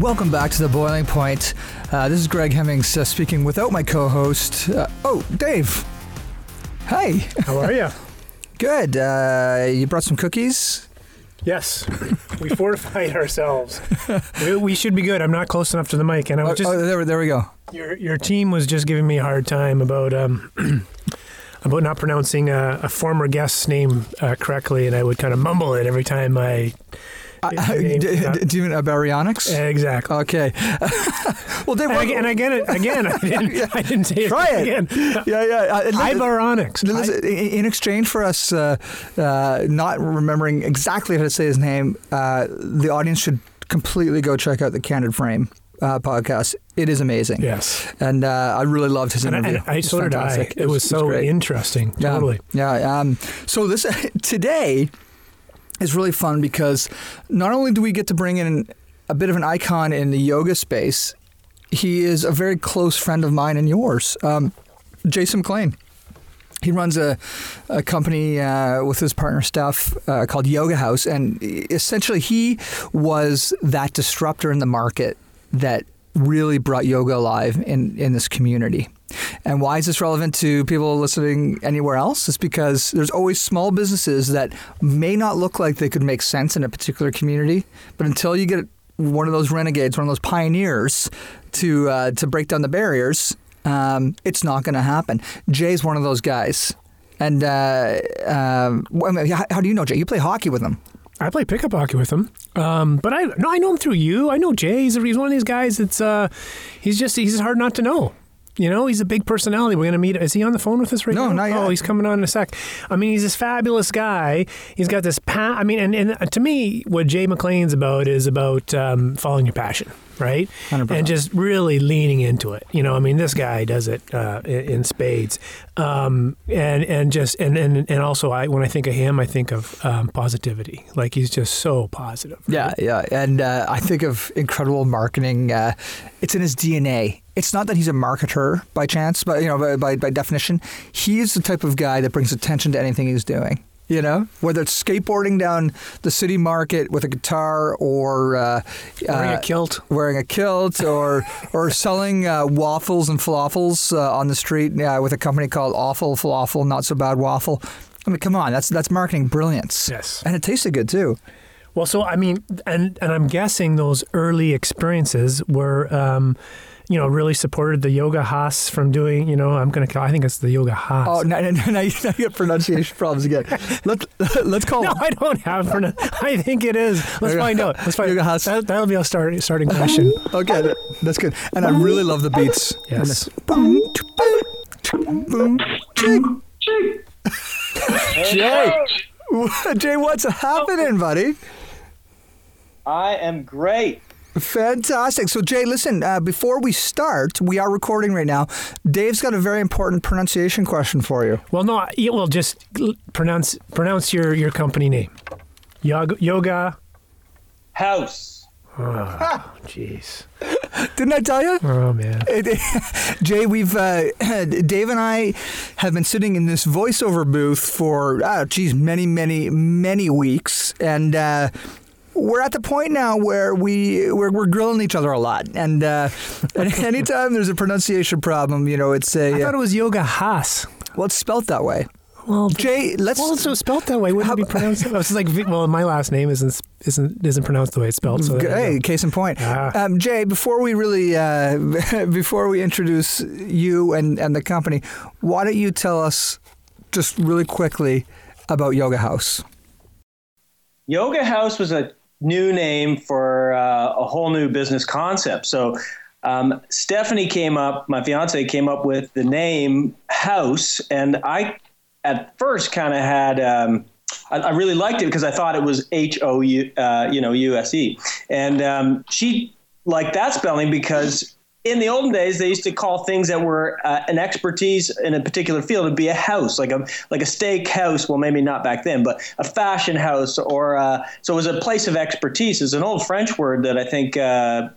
Welcome back to the Boiling Point. Uh, this is Greg Hemmings uh, speaking without my co-host. Uh, oh, Dave. Hey. How are you? Good. Uh, you brought some cookies. Yes, we fortified ourselves. We, we should be good. I'm not close enough to the mic, and I Oh, was just oh, there, there we go. your your team was just giving me a hard time about um about not pronouncing a, a former guest's name uh, correctly, and I would kind of mumble it every time I. Uh, name- d- d- do you mean uh, baryonyx? Exactly. Okay. well, Dave, And again, and again, again, I didn't, I didn't say it Try it. again. yeah, yeah. Uh, Ibarionex. Listen, in in exchange for us uh, uh, not remembering exactly how to say his name, uh, the audience should completely go check out the Candid Frame uh, podcast. It is amazing. Yes. And uh, I really loved his And, I- interview. and I, It's so did I. fantastic. It was so great. interesting. Yeah, Totally. Yeah. Um, so this today is really fun because not only do we get to bring in a bit of an icon in the yoga space, he is a very close friend of mine and yours, um, Jason MacLean. He runs a, a company uh, with his partner Steph uh, called Yoga Haus, and essentially he was that disruptor in the market that really brought yoga alive in, in this community. And why is this relevant to people listening anywhere else? It's because there's always small businesses that may not look like they could make sense in a particular community, but until you get one of those renegades, one of those pioneers to uh, to break down the barriers, um, it's not going to happen. Jay's one of those guys. And uh, how, how do you know Jay? You play hockey with him. I play pickup hockey with him, um, but I no, I know him through you. I know Jay. He's, he's one of these guys. That's uh, he's just he's hard not to know. You know, he's a big personality. We're gonna meet. Is he on the phone with us right No, now? not yet. Oh, he's coming on in a sec. I mean, he's this fabulous guy. He's got this pa- I mean, and, and to me, what Jay MacLean's about is about um, following your passion, right? 100%. And just really leaning into it. You know, I mean, this guy does it uh, in, spades, um, and and just and, and and also, I when I think of him, I think of um, positivity. Like he's just so positive. Yeah, yeah, and uh, I think of incredible marketing. Uh, it's in his DNA. It's not that he's a marketer by chance, but you know, by, by, by definition, he is the type of guy that brings attention to anything he's doing. You know, whether it's skateboarding down the city market with a guitar, or uh, Wearing uh, a kilt. wearing a kilt, or or selling uh, waffles and falafels uh, on the street uh, with a company called Awful Falafel, not so bad waffle. I mean, come on, that's that's marketing brilliance. Yes. and it tasted good too. Well, so I mean, and and I'm guessing those early experiences were, um, you know, really supported the yoga Haas from doing. You know, I'm gonna call. I think it's the yoga Haas. Oh, now, now, now you now you get pronunciation problems again. Let, let's call No, I don't have. Pronou- I think it is. Let's Yoga- find out. Let's find Yoga out. Haas. That, that'll be a start, starting question. Okay, that- that's good. And I really love the beats. in Yes. this. Boom, boom, boom, boom. Jay. Jay, what's happening, buddy? I am great. Fantastic. So, Jay, listen, uh, before we start, we are recording right now. Dave's got a very important pronunciation question for you. Well, no, I- well, just pronounce pronounce your your company name. Yoga. Yoga. House. Oh, jeez. Didn't I tell you? Oh man. Jay, we've uh, Dave and I have been sitting in this voiceover booth for ah, geez, many, many, many weeks, and uh, we're at the point now where we we're, we're grilling each other a lot, and uh, anytime there's a pronunciation problem, you know, it's a I thought it was Yoga Haas. well, it's spelt that way. Well, Jay, let's Well, it's so spelled that way. Wouldn't How it be pronounced? I was like, well, my last name isn't isn't isn't pronounced the way it's spelled. So there Hey, case in point. Ah. Um, Jay, before we really, uh, before we introduce you and, and the company, why don't you tell us just really quickly about Yoga Haus? Yoga Haus was a new name for uh, a whole new business concept. So um, Stephanie came up, my fiance came up with the name House, and I at first kind of had um, I, really liked it because I thought it was H O U, uh, you know, U S E, and um, she liked that spelling because in the olden days, they used to call things that were uh, an expertise in a particular field to be a house, like a like a steak house. Well, maybe not back then, but a fashion house, or uh, so it was a place of expertise. It's an old French word that I think uh,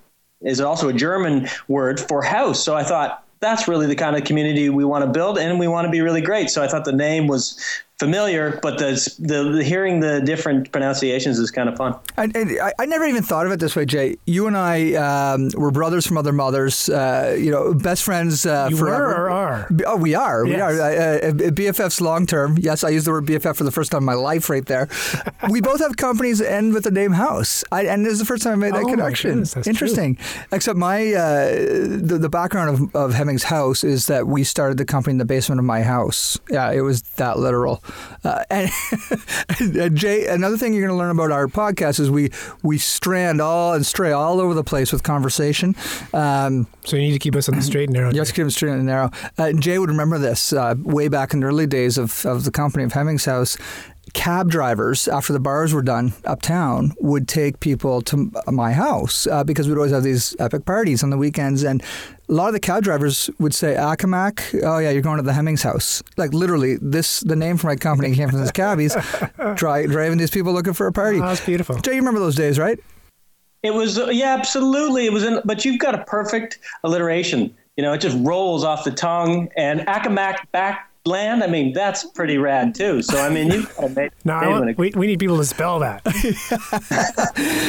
is also a German word for house. So I thought that's really the kind of community we want to build, and we want to be really great. So I thought the name was familiar, but the, the, the hearing the different pronunciations is kind of fun. And, and I, I, never even thought of it this way, Jay. You and I um, were brothers from other mothers. Uh, you know, best friends uh, you forever. Were or are? Oh, we are. Yes. We are. Uh, uh BFFs long term. Yes, I used the word BFF for the first time in my life, right there. we both have companies that end with the name House, I, and this is the first time I made that oh connection. Interesting. True. Except my uh, the, the background of, of Hemmings House is that we started the company in the basement of my house. Yeah, it was that literal. Uh, and Jay, another thing you're going to learn about our podcast is we we strand all and stray all over the place with conversation. Um, so you need to keep us on the straight and narrow. Yes, keep us straight and narrow. Uh, Jay would remember this uh, way back in the early days of, of the company of Hemmings House cab drivers, after the bars were done uptown, would take people to uh, my house uh, because we'd always have these epic parties on the weekends. And a lot of the cab drivers would say, Accomack, oh yeah, you're going to the Hemmings house. Like literally, this the name for my company came from these cabbies dri- driving these people looking for a party. Oh, that's beautiful. Jay, you remember those days, right? It was uh, yeah, absolutely. It was, in, but you've got a perfect alliteration. You know, it just rolls off the tongue. And Accomack back land. I mean, that's pretty rad too. So I mean, you made, no, made want, we, we need people to spell that.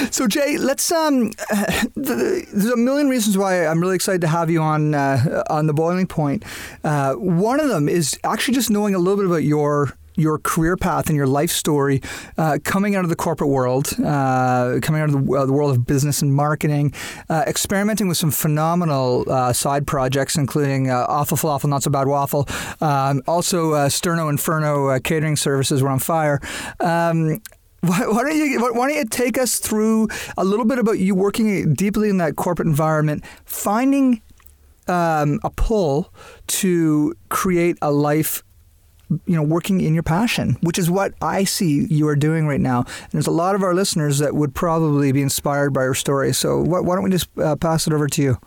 so Jay, let's um, there's a million reasons why I'm really excited to have you on uh, on the boiling point. Uh, one of them is actually just knowing a little bit about your your career path and your life story uh, coming out of the corporate world, uh, coming out of the, uh, the, world of business and marketing, uh, experimenting with some phenomenal uh, side projects, including uh, Awful Falafel, Not So Bad Waffle, um, also Sterno Inferno catering services were on fire. Um, why, why, don't you why don't you take us through a little bit about you working deeply in that corporate environment, finding um, a pull to create a life you know, working in your passion, which is what I see you are doing right now. And there's a lot of our listeners that would probably be inspired by your story. So why, why don't we just uh, pass it over to you?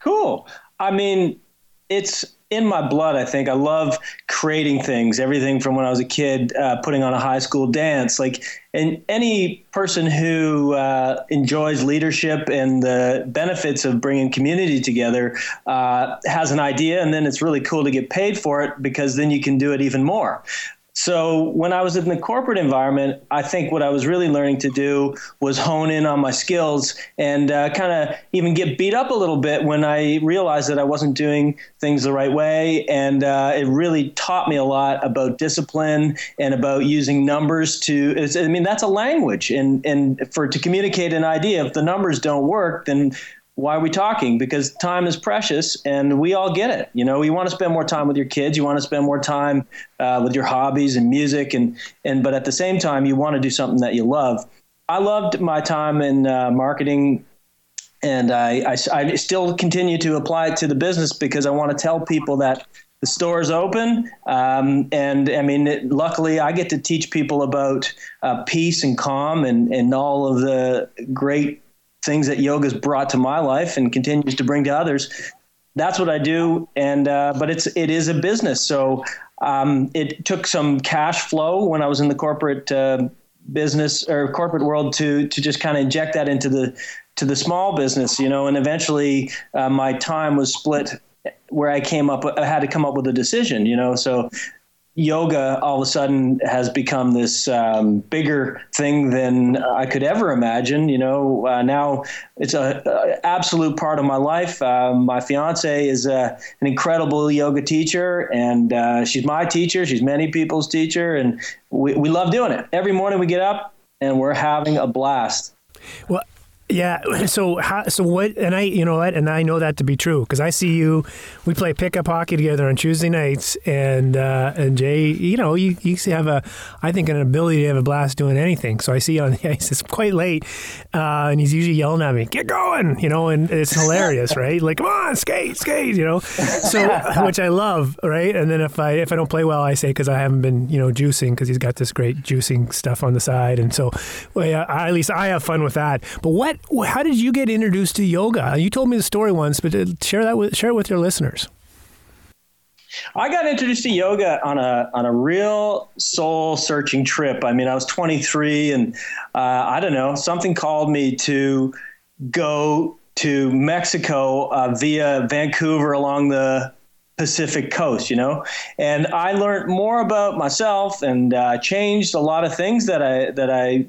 Cool. I mean, it's in my blood. I think I love creating things. Everything from when I was a kid, uh, putting on a high school dance. Like, and any person who uh, enjoys leadership and the benefits of bringing community together uh, has an idea, and then it's really cool to get paid for it because then you can do it even more. So when I was in the corporate environment, I think what I was really learning to do was hone in on my skills and uh, kind of even get beat up a little bit when I realized that I wasn't doing things the right way. And uh, it really taught me a lot about discipline and about using numbers to. I mean, that's a language, and and for to communicate an idea. If the numbers don't work, then why are we talking? Because time is precious and we all get it. You know, you want to spend more time with your kids, you want to spend more time uh, with your hobbies and music, and, and but at the same time, you want to do something that you love. I loved my time in uh, marketing, and I, I, I still continue to apply it to the business because I want to tell people that the store is open. Um, and I mean, it, luckily, I get to teach people about uh, peace and calm and, and all of the great things that yoga's brought to my life and continues to bring to others. That's what I do, and uh, but it's it is a business. So um, it took some cash flow when I was in the corporate uh, business or corporate world to to just kind of inject that into the to the small business, you know. And eventually, uh, my time was split where I came up, I had to come up with a decision, you know. So yoga all of a sudden has become this um, bigger thing than I could ever imagine. You know, uh, now it's a, a, absolute part of my life. Uh, my fiance is uh, an incredible yoga teacher, and uh, she's my teacher. She's many people's teacher, and we, we love doing it. Every morning we get up and we're having a blast. Well, Yeah. So how, so what? And I, you know what? And I know that to be true because I see you. We play pickup hockey together on Tuesday nights, and uh, and Jay, you know, you you have a, I think, an ability to have a blast doing anything. So I see you on the ice. It's quite late, uh, and he's usually yelling at me, "Get going!" You know, and it's hilarious, right? Like, come on, skate, skate. You know, so which I love, right? And then if I if I don't play well, I say because I haven't been, you know, juicing because he's got this great juicing stuff on the side, and so well, yeah, I, at least I have fun with that. But what? How did you get introduced to yoga? You told me the story once, but uh, share that with share it with your listeners. I got introduced to yoga on a on a real soul searching trip. I mean, I was 23, and uh, I don't know, something called me to go to Mexico uh, via Vancouver along the Pacific coast, you know, and I learned more about myself and uh, changed a lot of things that I that I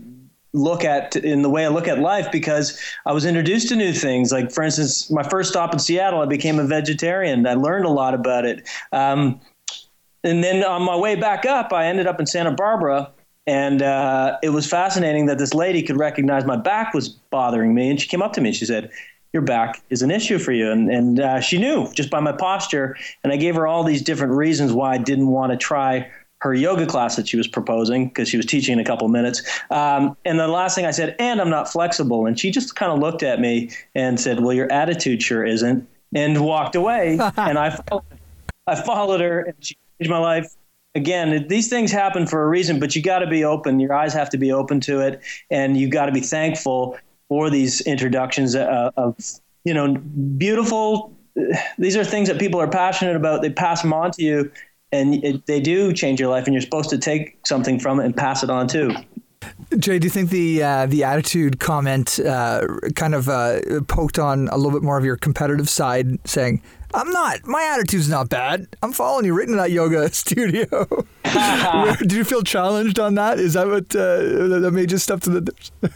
look at in the way I look at life because I was introduced to new things. Like, for instance, my first stop in Seattle, I became a vegetarian. I learned a lot about it. Um, and then on my way back up, I ended up in Santa Barbara. And uh, it was fascinating that this lady could recognize my back was bothering me. And she came up to me and she said, Your back is an issue for you. And, and uh, she knew just by my posture. And I gave her all these different reasons why I didn't want to try her yoga class that she was proposing because she was teaching in a couple minutes. Um, and the last thing I said, and I'm not flexible. And she just kind of looked at me and said, Well, your attitude sure isn't, and walked away. and I, I followed her, and she changed my life. Again, these things happen for a reason, but you got to be open. Your eyes have to be open to it, and you got to be thankful for these introductions uh, of, you know, beautiful. These are things that people are passionate about. They pass them on to you, and it, they do change your life, and you're supposed to take something from it and pass it on too. Jay, do you think the uh, the attitude comment uh, kind of uh, poked on a little bit more of your competitive side, saying, "I'm not. My attitude's not bad. I'm following you right into that yoga studio." Did you feel challenged on that? Is that what uh, that made you step to the?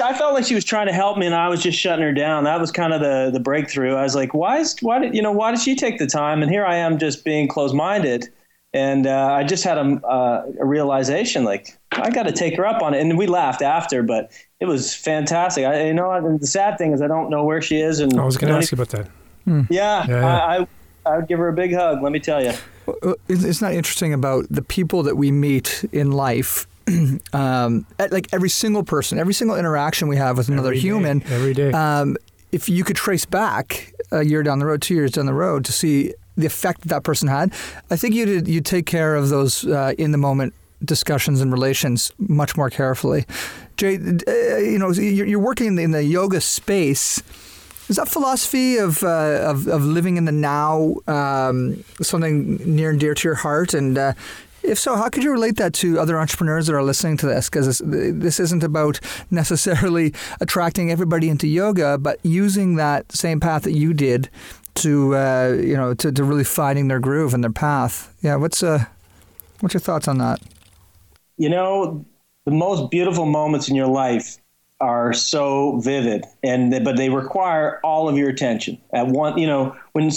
I felt like she was trying to help me, and I was just shutting her down. That was kind of the the breakthrough. I was like, "Why is why did you know why did she take the time?" And here I am, just being closed minded. And uh, I just had a, uh, a realization, like I got to take her up on it. And we laughed after, but it was fantastic. I, you know, the sad thing is I don't know where she is. And I was going to ask you about that. Hmm. Yeah, yeah, yeah. I, I, I would give her a big hug. Let me tell you. It's not interesting about the people that we meet in life um, like every single person, every single interaction we have with another every human, day, every day. Um, if you could trace back a year down the road, two years down the road, to see the effect that, that person had, I think you'd you take care of those uh, in the moment discussions and relations much more carefully. Jay, uh, you know, you're working in the, in the, yoga space. Is that philosophy of, uh, of, of living in the now um, something near and dear to your heart? And uh, if so, how could you relate that to other entrepreneurs that are listening to this? Because this isn't about necessarily attracting everybody into yoga, but using that same path that you did to uh, you know to, to really finding their groove and their path. Yeah, what's uh, what's your thoughts on that? You know, the most beautiful moments in your life are so vivid, and but they require all of your attention at one. You know, when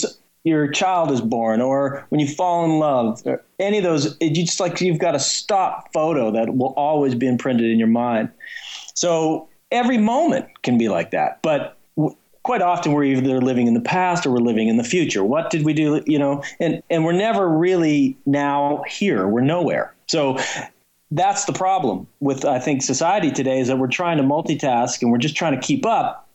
your child is born or when you fall in love or any of those it, you just like you've got a stop photo that will always be imprinted in your mind. So every moment can be like that but quite often we're either living in the past or we're living in the future. What did we do you know and and we're never really now here. We're nowhere. So that's the problem with i think society today is that we're trying to multitask and we're just trying to keep up.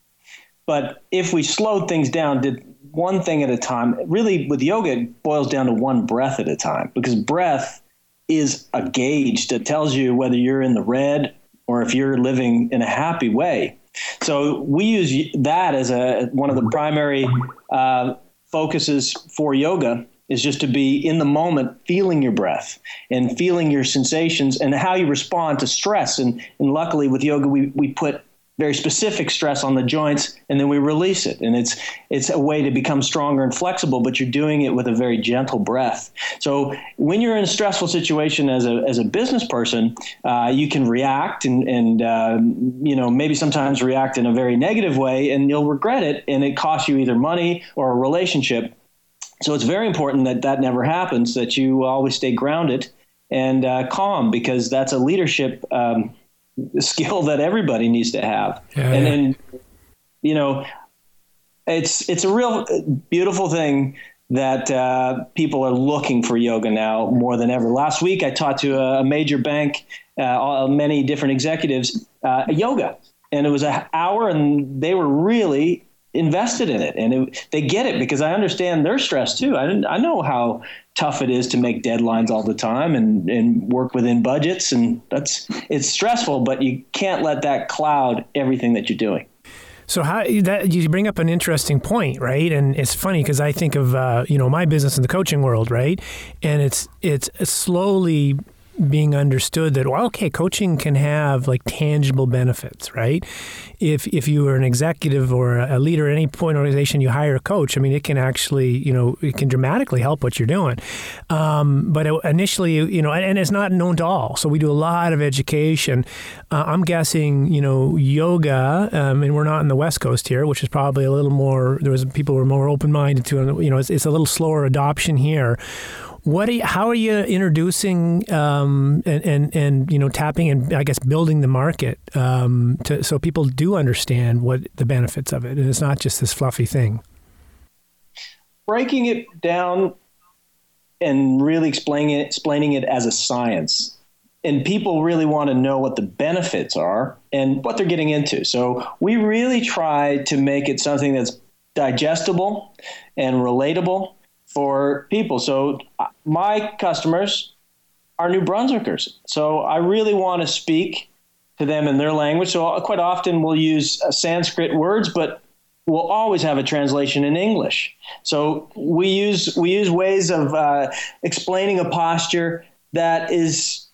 But if we slowed things down did one thing at a time. Really, with yoga, it boils down to one breath at a time because breath is a gauge that tells you whether you're in the red or if you're living in a happy way. So we use that as a one of the primary uh, focuses for yoga is just to be in the moment, feeling your breath and feeling your sensations and how you respond to stress. And, and luckily with yoga, we, we put very specific stress on the joints and then we release it. And it's it's a way to become stronger and flexible but you're doing it with a very gentle breath. So when you're in a stressful situation as a, as a business person uh, you can react and, and uh, you know maybe sometimes react in a very negative way and you'll regret it and it costs you either money or a relationship. So it's very important that that never happens that you always stay grounded and uh, calm because that's a leadership um, skill that everybody needs to have. Yeah, and yeah. then, you know, it's it's a real beautiful thing that uh, people are looking for yoga now more than ever. Last week, I talked to a, a major bank, uh, many different executives, uh, yoga, and it was an hour, and they were really invested in it, and it, they get it because I understand their stress too. I I know how tough it is to make deadlines all the time and and work within budgets, and that's it's stressful, but you can't let that cloud everything that you're doing. So how that you bring up an interesting point, right? And it's funny because I think of uh, you know my business in the coaching world, right? And it's it's slowly being understood that well, okay, coaching can have like tangible benefits, right? If if you are an executive or a leader at any point in an organization, you hire a coach. I mean, it can actually you know it can dramatically help what you're doing. Um, but initially, you know, and, and, it's not known to all. So we do a lot of education. Uh, I'm guessing you know yoga, um, and we're not in the West Coast here, which is probably a little more. There was people were more open minded to, you know, it's, it's a little slower adoption here what are you, how are you introducing um, and, and, and you know tapping and I guess building the market um, to, so people do understand what the benefits of it and it's not just this fluffy thing. Breaking it down and really explaining it, explaining it as a science, and people really want to know what the benefits are and what they're getting into. So we really try to make it something that's digestible and relatable for people. So uh, my customers are New Brunswickers. So I really want to speak to them in their language. So quite often we'll use uh, Sanskrit words, but we'll always have a translation in English. So we use we use ways of uh, explaining a posture that is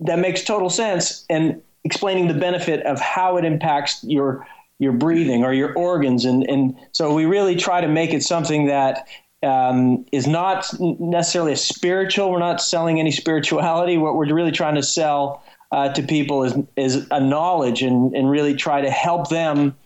that makes total sense and explaining the benefit of how it impacts your your breathing or your organs and and so we really try to make it something that um, is not necessarily a spiritual. We're not selling any spirituality. What we're really trying to sell uh, to people is is a knowledge and and really try to help them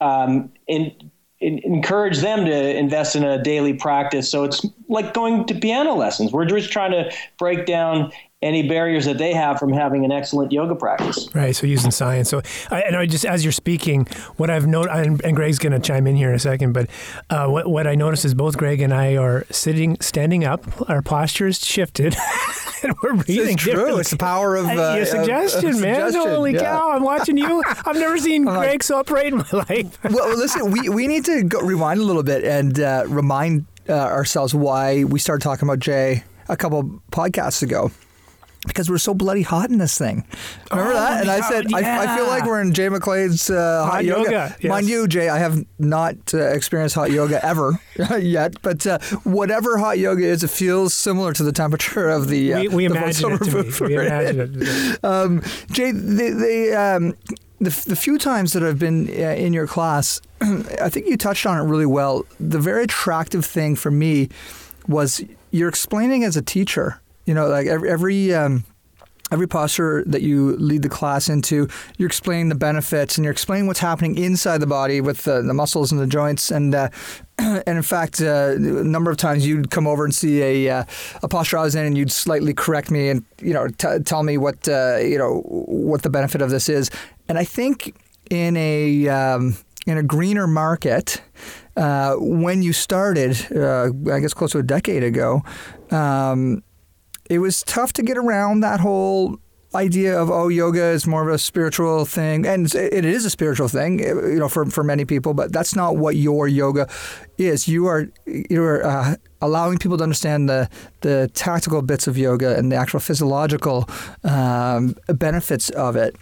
um, in, encourage them to invest in a daily practice. So it's like going to piano lessons. We're just trying to break down any barriers that they have from having an excellent yoga practice. Right. So using science. So I, and I just as you're speaking, what I've noticed, and, and Greg's going to chime in here in a second, but uh, what what I noticed is both Greg and I are sitting, standing up. Our posture is shifted. and we're breathing. It's true. It's the power of uh, your suggestion, of, of man. Suggestion. Holy yeah. cow! I'm watching you. I've never seen Greg like, so upright in my life. well, listen, we we need to go, rewind a little bit and uh, remind uh, ourselves why we started talking about Jay a couple podcasts ago because we're so bloody hot in this thing. Remember Oh, that? And I yeah, said, I, I feel like we're in Jay McClade's uh, hot, Hot yoga, yes. Mind you, Jay, I have not uh, experienced hot yoga ever yet, but uh, whatever hot yoga is, it feels similar to the temperature of the. Uh, we we the imagine it to be. We imagine it. Um, Jay, they, they um, the, the few times that I've been uh, in your class, I think you touched on it really well. The very attractive thing for me was you're explaining as a teacher. You know, like every every um, every posture that you lead the class into, you're explaining the benefits and you're explaining what's happening inside the body with the, the muscles and the joints. And uh, and in fact, uh, a number of times you'd come over and see a uh, a posture I was in, and you'd slightly correct me and you know t- tell me what uh, you know what the benefit of this is. And I think in a um, in a greener market. Uh, when you started, uh, I guess close to a decade ago, um, it was tough to get around that whole idea of oh yoga is more of a spiritual thing and it is a spiritual thing you know for, for many people but that's not what your yoga is you are you are uh, allowing people to understand the the tactical bits of yoga and the actual physiological um, benefits of it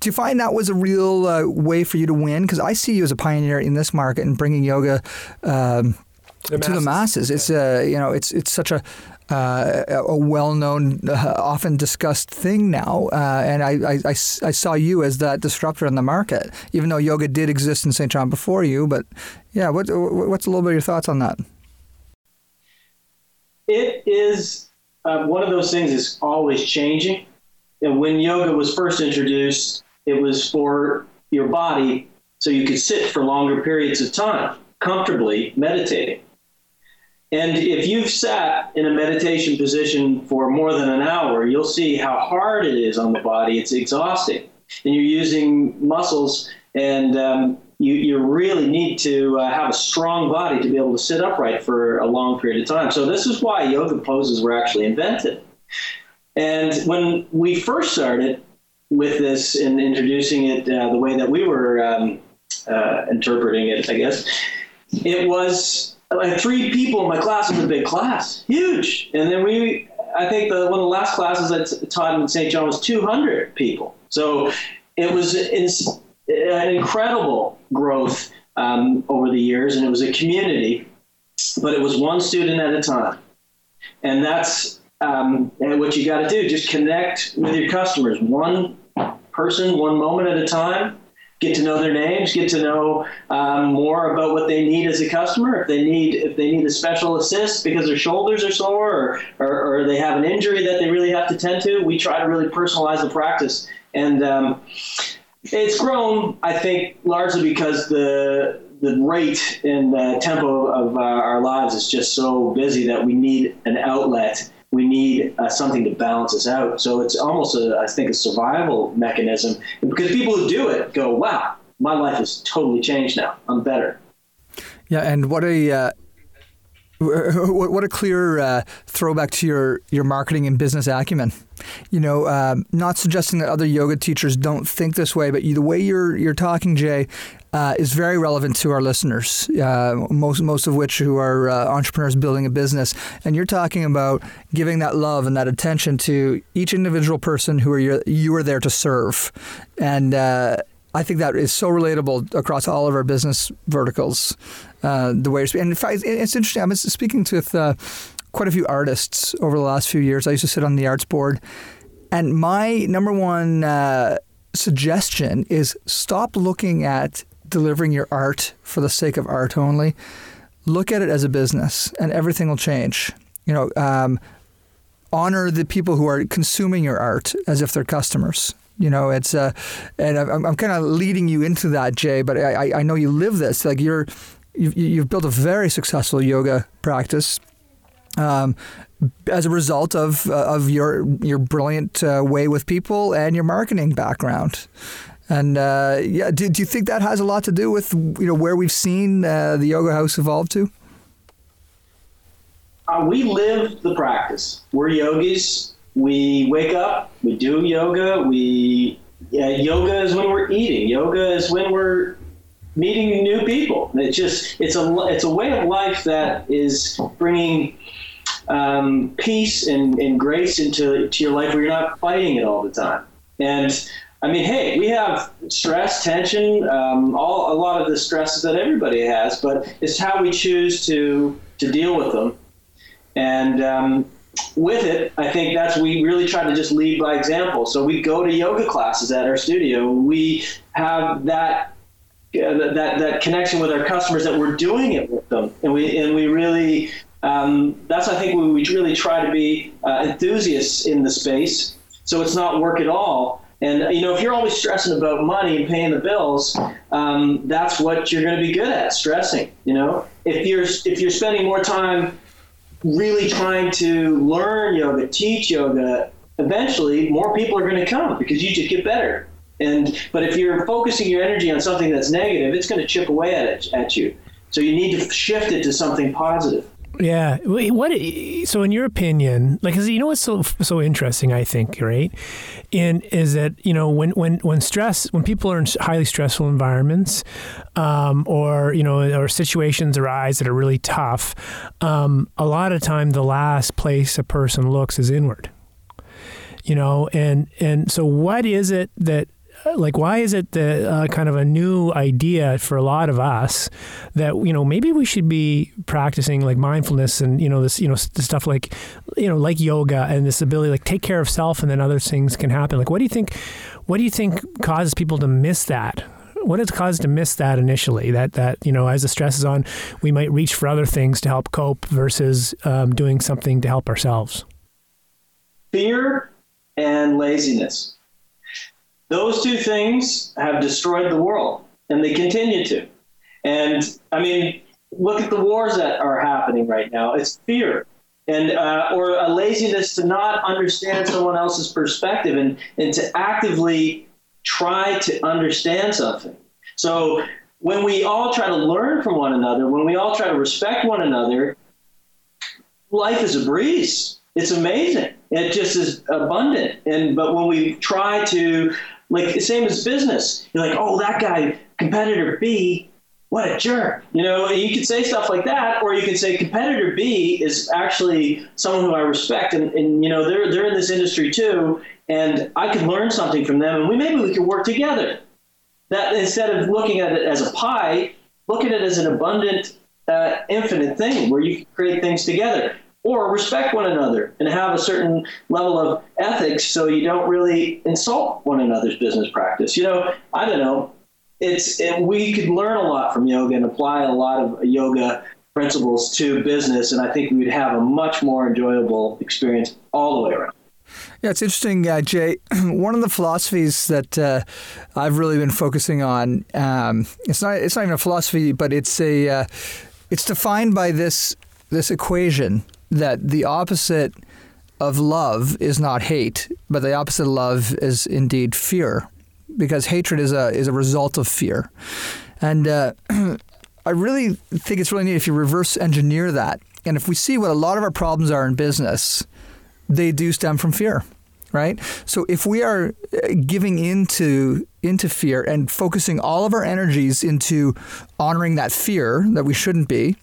do you find that was a real uh, way for you to win? Because I see you as a pioneer in this market and bringing yoga um, The to the masses. masses. It's uh, you know, it's it's such a uh, a well-known, uh, often discussed thing now, uh, and I saw you as that disruptor in the market. Even though yoga did exist in Saint John before you, but yeah, what what's a little bit of your thoughts on that? it is uh, one of those things that's always changing. And when yoga was first introduced, it was for your body so you could sit for longer periods of time comfortably meditating. And if you've sat in a meditation position for more than an hour, you'll see how hard it is on the body. It's exhausting. and you're using muscles and um, you, you really need to uh, have a strong body to be able to sit upright for a long period of time. So this is why yoga poses were actually invented. And when we first started with this and introducing it uh, the way that we were um, uh, interpreting it, I guess, it was like three people in my class It was a big class, huge. And then we, I think the, one of the last classes I taught in Saint John was 200 people. So it was an incredible growth um, over the years, and it was a community, but it was one student at a time. And that's um, and what you got to do. Just connect with your customers, one person, one moment at a time. Get to know their names. Get to know um, more about what they need as a customer. If they need if they need a special assist because their shoulders are sore, or, or, or they have an injury that they really have to tend to, we try to really personalize the practice. And um, it's grown, I think, largely because the the rate and the tempo of uh, our lives is just so busy that we need an outlet. We need uh, something to balance us out. So it's almost, a, I think, a survival mechanism because people who do it go, "Wow, my life has totally changed now. I'm better." Yeah, and what a uh, what a clear uh, throwback to your, your marketing and business acumen. You know, um, not suggesting that other yoga teachers don't think this way, but you, the way you're you're talking, Jay, uh, is very relevant to our listeners. Uh, most most of which who are uh, entrepreneurs building a business, and you're talking about giving that love and that attention to each individual person who are you, you are there to serve, and uh, I think that is so relatable across all of our business verticals. Uh, the way, and in fact, it's interesting. I was speaking with uh, quite a few artists over the last few years. I used to sit on the arts board, and my number one uh, suggestion is stop looking at delivering your art for the sake of art only. Look at it as a business, and everything will change. You know, um, honor the people who are consuming your art as if they're customers. You know, it's uh, and I'm, I'm kind of leading you into that, Jay. But I, I know you live this. Like you're, you've, you've built a very successful yoga practice. Um, as a result of uh, of your your brilliant uh, way with people and your marketing background. And uh, yeah, do, do you think that has a lot to do with you know where we've seen uh, the yoga Haus evolve to? Uh, we live the practice. We're yogis we wake up, we do yoga. We yeah, yoga is when we're eating. Yoga is when we're meeting new people. It's just it's a it's a way of life that is bringing um, peace and, and grace into to your life where you're not fighting it all the time. And I mean, hey, we have stress, tension, um, all a lot of the stresses that everybody has, but it's how we choose to to deal with them. And um, with it, I think that's we really try to just lead by example. So we go to yoga classes at our studio. We have that that that connection with our customers that we're doing it with them, and we and we really um, that's I think we, we really try to be uh, enthusiasts in the space. So it's not work at all. And you know, if you're always stressing about money and paying the bills, um, that's what you're going to be good at, stressing. You know, if you're if you're spending more time really trying to learn yoga, teach yoga, eventually more people are going to come because you just get better. And but if you're focusing your energy on something that's negative, it's going to chip away at it at you. So you need to shift it to something positive. Yeah. What? So, in your opinion, like, you know what's so so interesting? I think, right, in is that you know when when when stress when people are in highly stressful environments, um, or you know, or situations arise that are really tough, um, a lot of time the last place a person looks is inward. You know, and and so what is it that like why is it the uh, kind of a new idea for a lot of us that you know maybe we should be practicing like mindfulness and you know this you know stuff like you know like yoga and this ability like take care of self and then other things can happen. Like what do you think what do you think causes people to miss that? What has caused to miss that initially? That that you know as the stress is on we might reach for other things to help cope versus um, doing something to help ourselves. Fear and laziness those two things have destroyed the world, and they continue to. And I mean, look at the wars that are happening right now. It's fear and uh, or a laziness to not understand someone else's perspective and, and to actively try to understand something. So when we all try to learn from one another, when we all try to respect one another, life is a breeze. It's amazing. It just is abundant. And but when we try to like the same as business, you're like, oh, that guy, competitor B, what a jerk. You know, you could say stuff like that, or you could say competitor B is actually someone who I respect, and, and you know, they're they're in this industry too, and I could learn something from them, and we maybe we could work together. That instead of looking at it as a pie, look at it as an abundant, uh, infinite thing where you can create things together or respect one another and have a certain level of ethics so you don't really insult one another's business practice. You know, I don't know. It's it, we could learn a lot from yoga and apply a lot of yoga principles to business, and I think we would have a much more enjoyable experience all the way around. Yeah, it's interesting, uh, Jay. One of the philosophies that uh, I've really been focusing on um, it's not it's not even a philosophy, but it's a uh, it's defined by this this equation that the opposite of love is not hate, but the opposite of love is indeed fear, because hatred is a is a result of fear, and uh, I really think it's really neat if you reverse engineer that, and if we see what a lot of our problems are in business, they do stem from fear, right? So if we are uh, giving into into fear and focusing all of our energies into honoring that fear that we shouldn't be,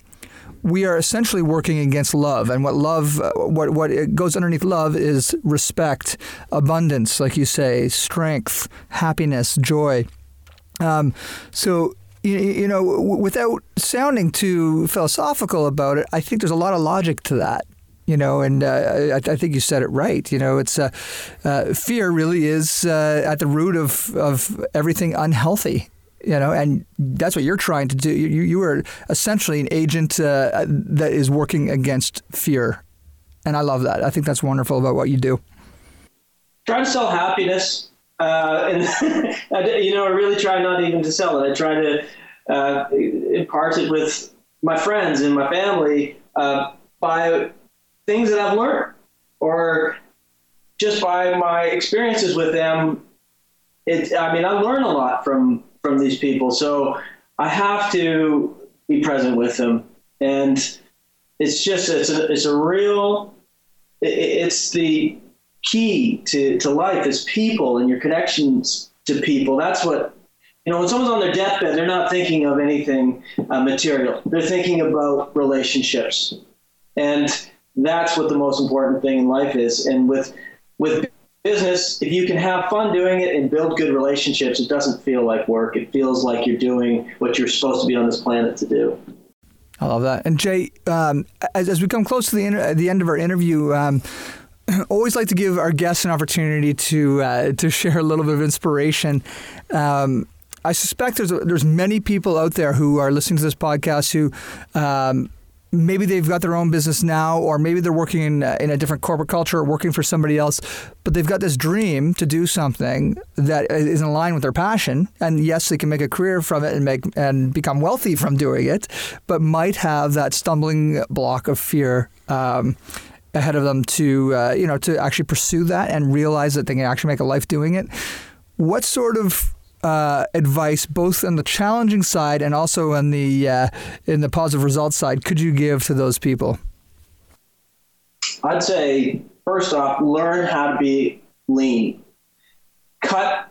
we are essentially working against love, and what love, uh, what what goes underneath love is respect, abundance, like you say, strength, happiness, joy. Um, so you, you know, without sounding too philosophical about it, I think there's a lot of logic to that you know, and uh, I, I, think you said it right. You know, it's uh, uh, fear really is uh, at the root of of everything unhealthy you know, and that's what you're trying to do. You, you are essentially an agent uh, that is working against fear, and I love that. I think that's wonderful about what you do. Try to sell happiness, uh, and you know, I really try not even to sell it. I try to uh, impart it with my friends and my family uh, by things that I've learned, or just by my experiences with them. It, I mean, I learn a lot from from these people. So I have to be present with them, and it's just it's a it's a real it's the key to, to life is people and your connections to people. That's what you know. When someone's on their deathbed, they're not thinking of anything uh, material. They're thinking about relationships, and that's what the most important thing in life is. And with with business, if you can have fun doing it and build good relationships, it doesn't feel like work. It feels like you're doing what you're supposed to be on this planet to do. I love that. And Jay, um, as, as we come close to the, inter- the end of our interview, um, always like to give our guests an opportunity to uh, to share a little bit of inspiration. Um, I suspect there's there's many people out there who are listening to this podcast who um, maybe they've got their own business now, or maybe they're working in, in a different corporate culture or working for somebody else, but they've got this dream to do something that is in line with their passion. And yes, they can make a career from it and make and become wealthy from doing it, but might have that stumbling block of fear. Um, ahead of them to uh, you know to actually pursue that and realize that they can actually make a life doing it. What sort of uh, advice, both on the challenging side and also on the uh, in the positive results side, could you give to those people? I'd say first off, learn how to be lean. Cut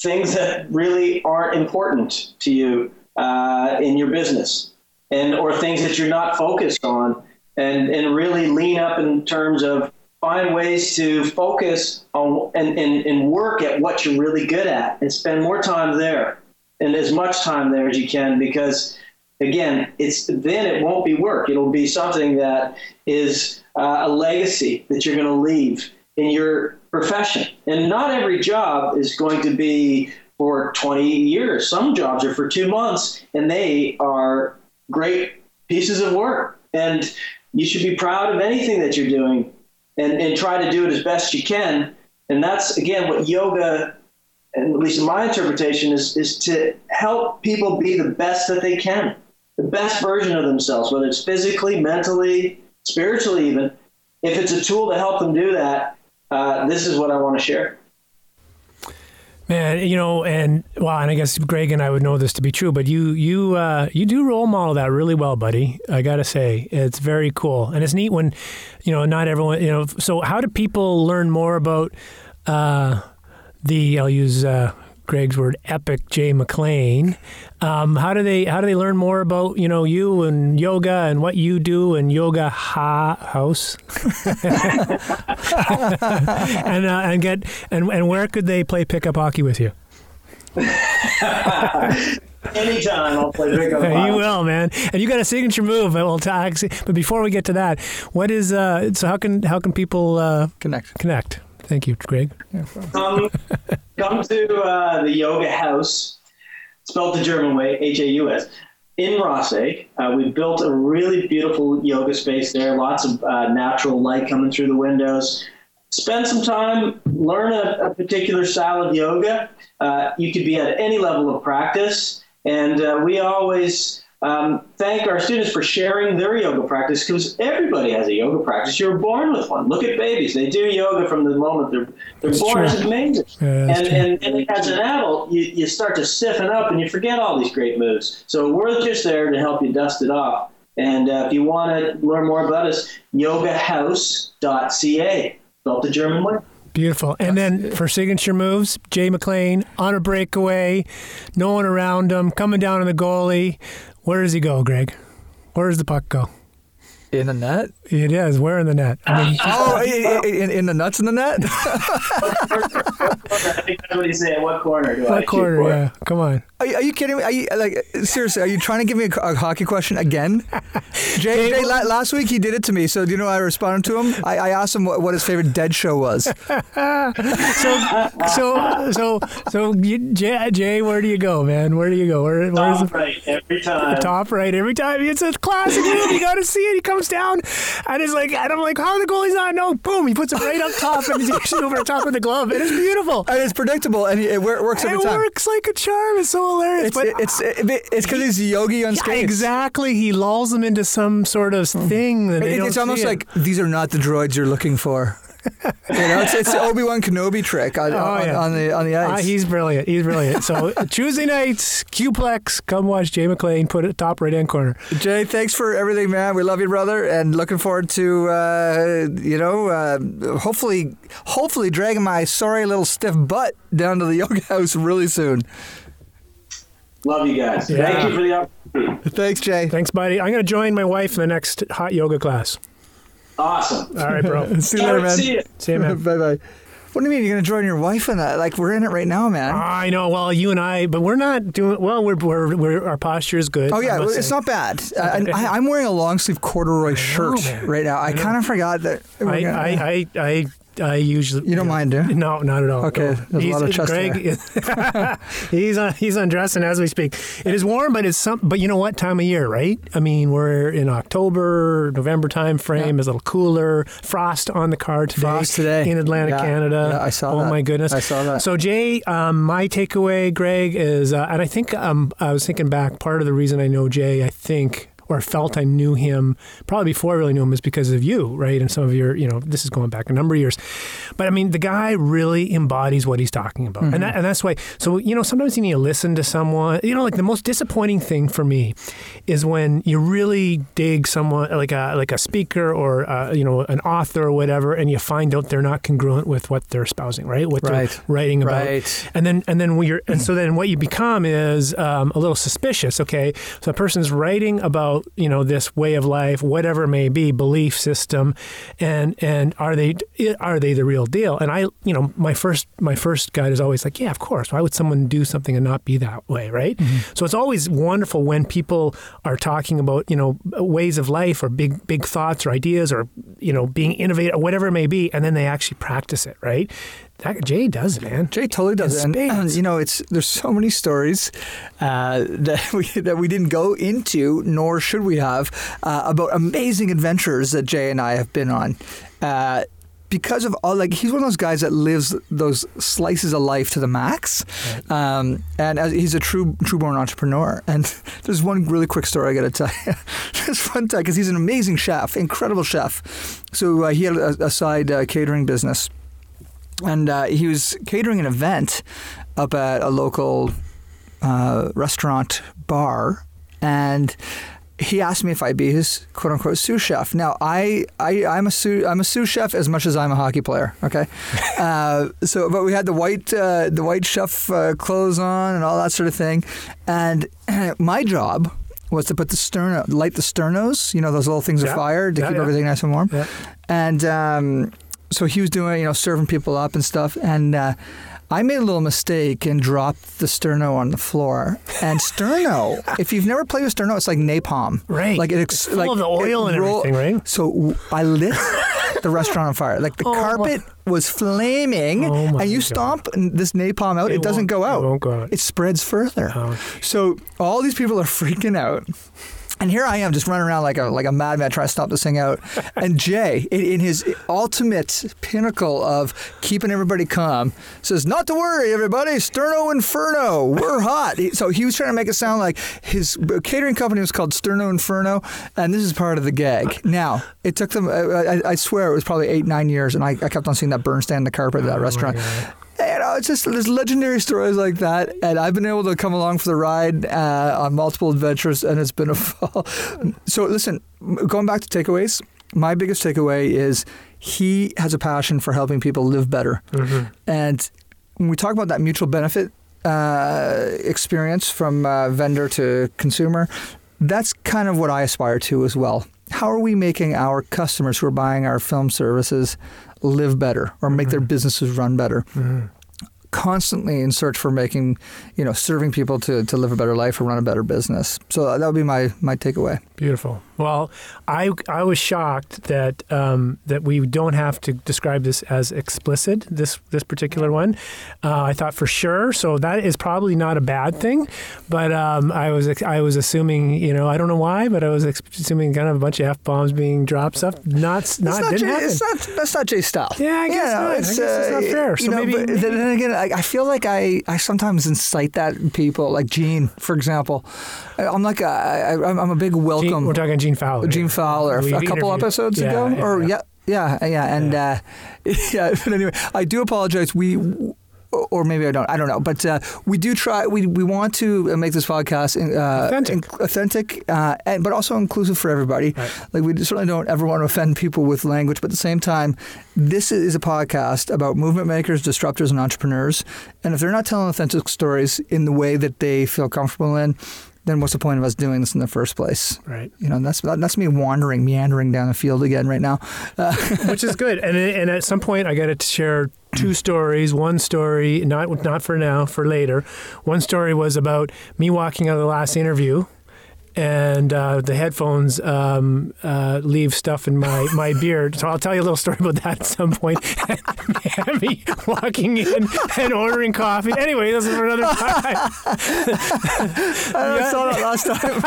things that really aren't important to you uh, in your business, and or things that you're not focused on, and and really lean up in terms of find ways to focus on and, and, and work at what you're really good at and spend more time there and as much time there as you can because again it's then it won't be work. It'll be something that is uh, a legacy that you're going to leave in your profession. And not every job is going to be for 20 years. Some jobs are for two months and they are great pieces of work. And you should be proud of anything that you're doing and, and try to do it as best you can. And that's, again, what yoga, and at least in my interpretation, is, is to help people be the best that they can, the best version of themselves, whether it's physically, mentally, spiritually, even. If it's a tool to help them do that, uh, this is what I want to share. And you know, and well, and I guess Greg and I would know this to be true, but you you uh, you do role model that really well, buddy. I gotta say, it's very cool, and it's neat when you know not everyone you know. So, how do people learn more about uh, the? I'll use uh, Greg's word, epic Jay MacLean. Um, how do they how do they learn more about you know you and yoga and what you do and yoga ha house and uh, and get and and where could they play pickup hockey with you? Anytime I'll play pickup hockey. you will, man. And you got a signature move. Well, to, but before we get to that, what is uh? So how can how can people uh, Connect. connect? Thank you, Greg. Come, come to uh, the Yoga Haus, spelled the German way, H A U S, in Rothesay. Uh, we built a really beautiful yoga space there. Lots of uh, natural light coming through the windows. Spend some time, learn a, a particular style of yoga. Uh, you could be at any level of practice, and uh, we always um, thank our students for sharing their yoga practice because everybody has a yoga practice. You're born with one. Look at babies; they do yoga from the moment they're they're That's born. true. It's amazing. Yeah, and, and and as an adult, you, you start to stiffen up and you forget all these great moves. So we're just there to help you dust it off. And uh, if you want to learn more about us, yogahaus.ca, spelled the German way. Beautiful. And then for signature moves, Jay MacLean on a breakaway, no one around him, coming down on the goalie. Where does he go, Greg? Where does the puck go? In the net? It is. Where in the net? I mean, Oh, i- i- in, in the nuts in the net? I think that's what he's saying. What corner do I what shoot corner? for? Yeah. Come on. Are you, are you kidding me? Are you like seriously? Are you trying to give me a, a hockey question again? Jay, Jay la, last week he did it to me. So do you know how I responded to him? I, I asked him what, what his favorite dead show was. So, so, so, so, you, Jay, Jay, where do you go, man? Where do you go? Where, where's Top the right every time. top right every time? It's a classic move. You got to see it. He comes down, and it's like, and I'm like, how the goalie's not? No, boom! He puts it right up top, and he's actually over the top of the glove. It is beautiful. And it's predictable, and it, wor- works every It time. It works like a charm. It's so hilarious. It's but it's it's because he's yogi on Yeah, skates. exactly. He lulls them into some sort of thing that they It- don't it's almost it. like these are not the droids you're looking for. you know, it's, it's the Obi Wan Kenobi trick on, Oh, on, yeah. on the on the Ah, ice. he's brilliant. He's brilliant. So Tuesday nights, Qplex, come watch Jay MacLean put it top right hand corner. Jay, thanks for everything, man. We love you, brother, and looking forward to uh, you know, uh, hopefully, hopefully dragging my sorry little stiff butt down to the yoga Haus really soon. Love you guys. Yeah. Thank you for the opportunity. Thanks, Jay. Thanks, buddy. I'm going to join my wife in the next hot yoga class. Awesome. All right, bro. See you later, man. see you. See you, man. bye bye. What do you mean you're gonna join your wife in that? Like we're in it right now, man. I know. Well, you and I, but we're not doing well. We're, we're, we're our posture is good. Oh yeah, it's say. not bad. Uh, I, I'm wearing a long sleeve corduroy shirt man. right now. I, kind of forgot that. we're I, gonna- I, I, I, I usually. You don't mind, do you? No, not at all. Okay, No. there's a lot of chest Greg, he's uh, he's undressing as we speak. It is warm, but it's some. But you know what time of year, right? I mean, we're in October, November time frame. It's a little cooler. Frost on the car today. Frost today. in Atlantic, Yeah, Canada. yeah, I saw oh that. my goodness, I saw that. So Jay, um, my takeaway, Greg, is, uh, and I think um, I was thinking back. Part of the reason I know Jay, I think. Or felt I knew him probably before I really knew him is because of you, right? And some of your, you know, this is going back a number of years. But I mean, the guy really embodies what he's talking about. Mm-hmm. And, that, and that's why, so, you know, sometimes you need to listen to someone. You know, like the most disappointing thing for me is when you really dig someone, like a, like a speaker or, uh, you know, an author or whatever, and you find out they're not congruent with what they're espousing, right? What Right. they're writing about. Right. And then, and then when you're, and so then what you become is um, a little suspicious. Okay, so a person's writing about you know this way of life, whatever it may be, belief system, and and are they are they the real deal? And I, you know, my first my first guide is always like, yeah, of course. Why would someone do something and not be that way, right? Mm-hmm. So it's always wonderful when people are talking about you know ways of life or big big thoughts or ideas or you know being innovative or whatever it may be, and then they actually practice it, right? That, Jay does, man. Jay totally does, it. and, you know, it's there's so many stories uh, that we that we didn't go into, nor should we have, uh, about amazing adventures that Jay and I have been on. Uh, because of all, like he's one of those guys that lives those slices of life to the max, um, and as, he's a true true born entrepreneur. And there's one really quick story I got to tell you. There's one time because he's an amazing chef, incredible chef. So uh, he had a, a side uh, catering business and uh, he was catering an event up at a local uh, restaurant bar, and he asked me if I'd be his quote unquote sous chef. Now I, I I'm a sous I'm a sous chef as much as I'm a hockey player. Okay, uh, so but we had the white uh, the white chef uh, clothes on and all that sort of thing, and my job was to put the sterno light the sternos. You know those little things Yeah. of fire to Yeah, keep yeah. everything nice and warm. And um, so he was doing, you know, serving people up and stuff. And uh, I made a little mistake and dropped the sterno on the floor. And sterno, if you've never played with sterno, it's like napalm. Right. Like it, It's full like of the oil it and everything, right? So w- I lit the restaurant on fire. Like the Oh, carpet was flaming, Oh, my and you God. stomp this napalm out, it, It doesn't go it out. won't go out. It spreads further. Oh. So all these people are freaking out. And here I am just running around like a like a madman trying to stop this thing out. And Jay, in, in his ultimate pinnacle of keeping everybody calm, says, "Not to worry, everybody. Sterno Inferno. We're hot." So he was trying to make it sound like his catering company was called Sterno Inferno, and this is part of the gag. Now it took them. I, I, swear it was probably eight nine years, and I, I kept on seeing that burn stand in the carpet of that Oh, restaurant. You know, it's just there's legendary stories like that, and I've been able to come along for the ride uh, on multiple adventures, and it's been a fall. So listen, going back to takeaways, my biggest takeaway is he has a passion for helping people live better, and when we talk about that mutual benefit uh, experience from uh, vendor to consumer, that's kind of what I aspire to as well. How are we making our customers who are buying our film services live better or make their mm-hmm. businesses run better? Mm-hmm. Constantly in search for making, you know, serving people to, to live a better life or run a better business. So that would be my, my takeaway. Beautiful. Well, I I was shocked that um, that we don't have to describe this as explicit. This this particular one, uh, I thought for sure. So that is probably not a bad thing. But um, I was I was assuming you know I don't know why, but I was assuming kind of a bunch of f bombs being dropped. Stuff not not, It's not didn't Jay, happen. it's not, that's not Jay's style. Yeah, I guess not. I guess it's not fair. So you know, maybe- but maybe- then again, I, I feel like I, I sometimes incite that in people, like Gene, for example. I'm like a, I, I'm a big Gene, we're talking Gene Fowler. Gene Fowler We've a couple episodes yeah, ago, yeah, or yeah. yeah, yeah, yeah, and Uh, yeah. But anyway, I do apologize. We. Or maybe I don't. I don't know. But uh, we do try. We, we want to make this podcast uh, Authentic. inc- authentic, uh, and but also inclusive for everybody. Right. Like we certainly don't ever want to offend people with language, but at the same time, this is a podcast about movement makers, disruptors, and entrepreneurs. And if they're not telling authentic stories in the way that they feel comfortable in, then what's the point of us doing this in the first place? Right. You know, that's that's me wandering, meandering down the field again right now. Uh, which is good. And and at some point, I got to share two stories. One story, not not for now, for later. One story was about me walking out of the last interview. And uh, the headphones um, uh, leave stuff in my, my beard. So I'll tell you a little story about that at some point. and me walking in and ordering coffee. Anyway, this is for another time. I saw that last time.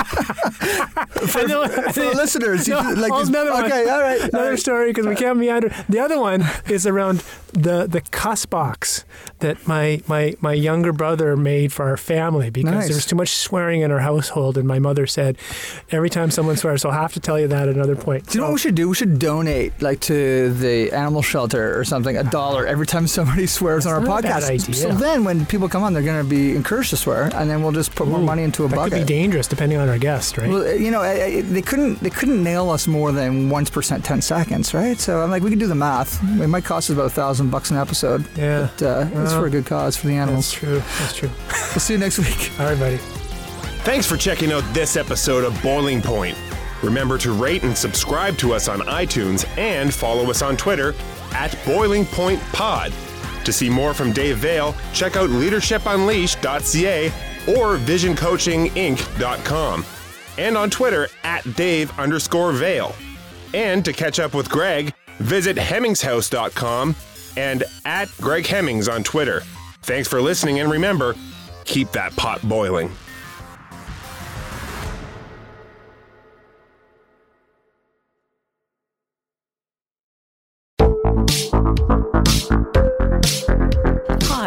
I know- For the listeners, No, did, like another one. okay, all right, Another right. story because we can't meander. The other one is around the the cuss box that my my my younger brother made for our family because Nice. there was too much swearing in our household, and my mother said every time someone swears, I'll have to tell you that at another point. Do you know what we should do? We should donate, like to the animal shelter or something, a dollar every time somebody swears on our not a bad podcast. idea. So then, when people come on, they're going to be encouraged to swear, and then we'll just put more money into a that could be dangerous depending on our guest, right? Well, you know, I- I- they couldn't they couldn't nail us more than one percent, ten seconds, right? So I'm like, we could do the math. It might cost us about a thousand bucks an episode, yeah, but uh, it's for a good cause for the animals. that's animals. true. That's true. We'll see you next week. All right, buddy. Thanks for checking out this episode of Boiling Point. Remember to rate and subscribe to us on iTunes and follow us on Twitter at Boiling Point Pod. To see more from Dave Veale, check out leadershipunleashed.ca or visioncoachinginc.com. And on Twitter at Dave underscore Veale. And to catch up with Greg, visit hemmingshouse.com and at Greg Hemmings on Twitter. Thanks for listening, and remember, keep that pot boiling.